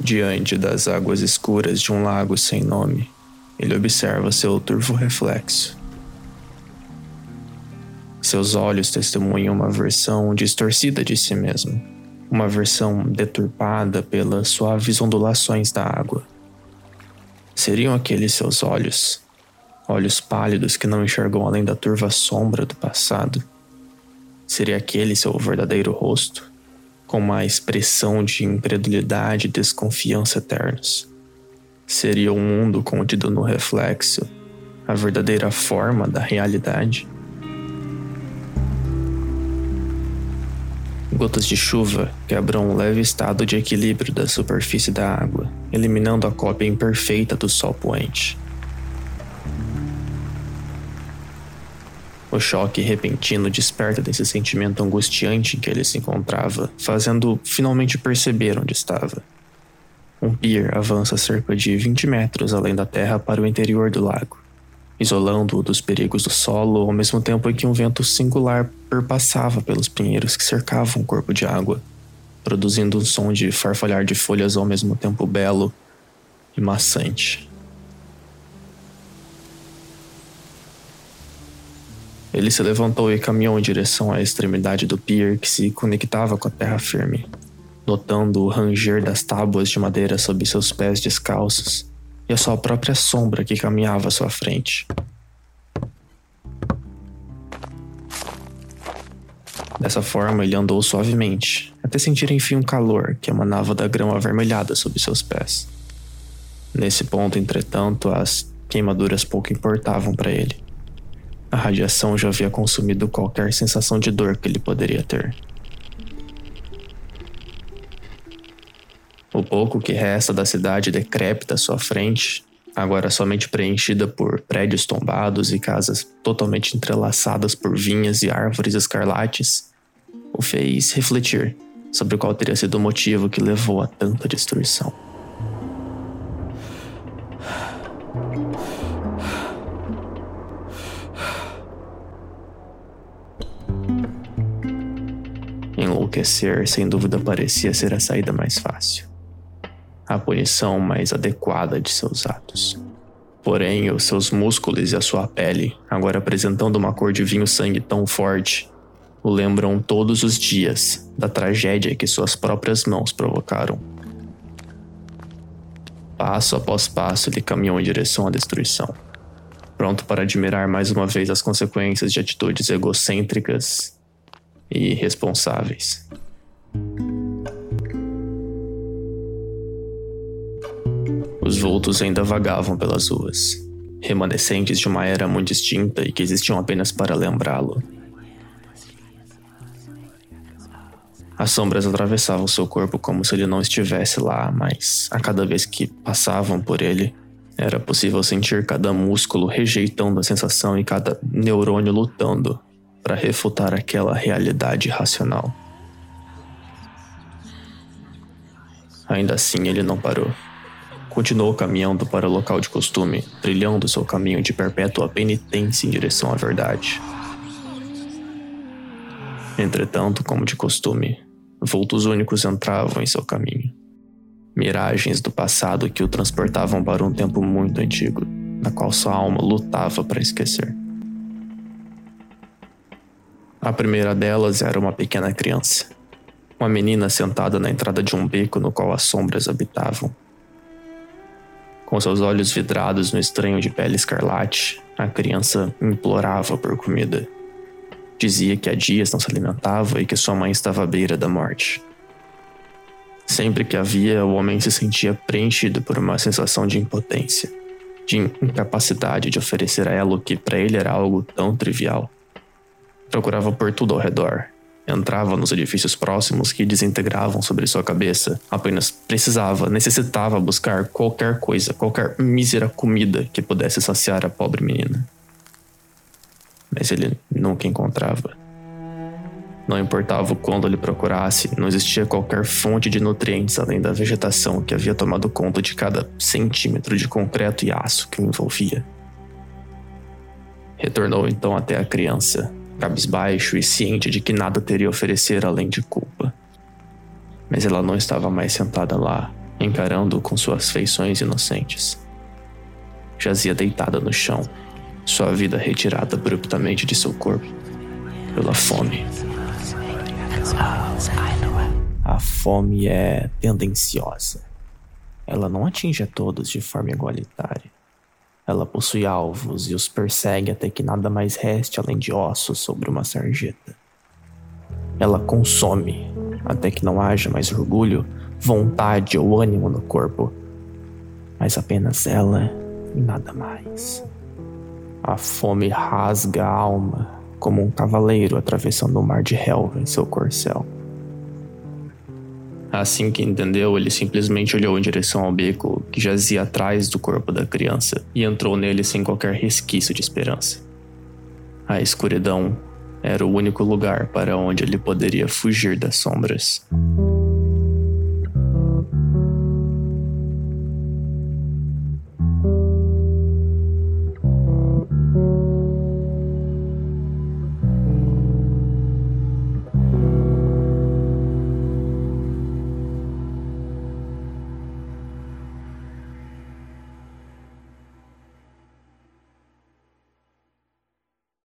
Diante das águas escuras de um lago sem nome, ele observa seu turvo reflexo. Seus olhos testemunham uma versão distorcida de si mesmo, uma versão deturpada pelas suaves ondulações da água. Seriam aqueles seus olhos, olhos pálidos que não enxergam além da turva sombra do passado? Seria aquele seu verdadeiro rosto? Com uma expressão de incredulidade e desconfiança eternos. Seria o um mundo contido no reflexo, a verdadeira forma da realidade? Gotas de chuva quebram um leve estado de equilíbrio da superfície da água, eliminando a cópia imperfeita do sol poente. O choque repentino desperta desse sentimento angustiante em que ele se encontrava, fazendo finalmente perceber onde estava. Um pier avança cerca de 20 metros além da terra para o interior do lago, isolando-o dos perigos do solo ao mesmo tempo em que um vento singular perpassava pelos pinheiros que cercavam o corpo de água, produzindo um som de farfalhar de folhas ao mesmo tempo belo e maçante. Ele se levantou e caminhou em direção à extremidade do pier que se conectava com a terra firme, notando o ranger das tábuas de madeira sob seus pés descalços e a sua própria sombra que caminhava à sua frente. Dessa forma, ele andou suavemente, até sentir enfim um calor que emanava da grama avermelhada sob seus pés. Nesse ponto, entretanto, as queimaduras pouco importavam para ele. A radiação já havia consumido qualquer sensação de dor que ele poderia ter. O pouco que resta da cidade decrépita à sua frente, agora somente preenchida por prédios tombados e casas totalmente entrelaçadas por vinhas e árvores escarlates, o fez refletir sobre qual teria sido o motivo que levou a tanta destruição. Enlouquecer, sem dúvida, parecia ser a saída mais fácil. A punição mais adequada de seus atos. Porém, os seus músculos e a sua pele, agora apresentando uma cor de vinho-sangue tão forte, o lembram todos os dias da tragédia que suas próprias mãos provocaram. Passo após passo, ele caminhou em direção à destruição, pronto para admirar mais uma vez as consequências de atitudes egocêntricas e responsáveis. Os vultos ainda vagavam pelas ruas, remanescentes de uma era muito distinta e que existiam apenas para lembrá-lo. As sombras atravessavam seu corpo como se ele não estivesse lá, mas a cada vez que passavam por ele, era possível sentir cada músculo rejeitando a sensação e cada neurônio lutando para refutar aquela realidade racional. Ainda assim, ele não parou. Continuou caminhando para o local de costume, trilhando seu caminho de perpétua penitência em direção à verdade. Entretanto, como de costume, vultos únicos entravam em seu caminho. Miragens do passado que o transportavam para um tempo muito antigo, na qual sua alma lutava para esquecer. A primeira delas era uma pequena criança. Uma menina sentada na entrada de um beco no qual as sombras habitavam. Com seus olhos vidrados no estranho de pele escarlate, a criança implorava por comida. Dizia que há dias não se alimentava e que sua mãe estava à beira da morte. Sempre que havia, o homem se sentia preenchido por uma sensação de impotência, de incapacidade de oferecer a ela o que para ele era algo tão trivial. Procurava por tudo ao redor. Entrava nos edifícios próximos que desintegravam sobre sua cabeça. Apenas precisava, necessitava buscar qualquer coisa, qualquer mísera comida que pudesse saciar a pobre menina. Mas ele nunca encontrava. Não importava o quanto ele procurasse, não existia qualquer fonte de nutrientes além da vegetação que havia tomado conta de cada centímetro de concreto e aço que o envolvia. Retornou então até a criança, cabisbaixo e ciente de que nada teria a oferecer além de culpa. Mas ela não estava mais sentada lá, encarando com suas feições inocentes. Jazia deitada no chão, sua vida retirada abruptamente de seu corpo pela fome. A fome é tendenciosa. Ela não atinge a todos de forma igualitária. Ela possui alvos e os persegue até que nada mais reste além de ossos sobre uma sarjeta. Ela consome até que não haja mais orgulho, vontade ou ânimo no corpo, mas apenas ela e nada mais. A fome rasga a alma como um cavaleiro atravessando o mar de relva em seu corcel. Assim que entendeu, ele simplesmente olhou em direção ao beco que jazia atrás do corpo da criança e entrou nele sem qualquer resquício de esperança. A escuridão era o único lugar para onde ele poderia fugir das sombras.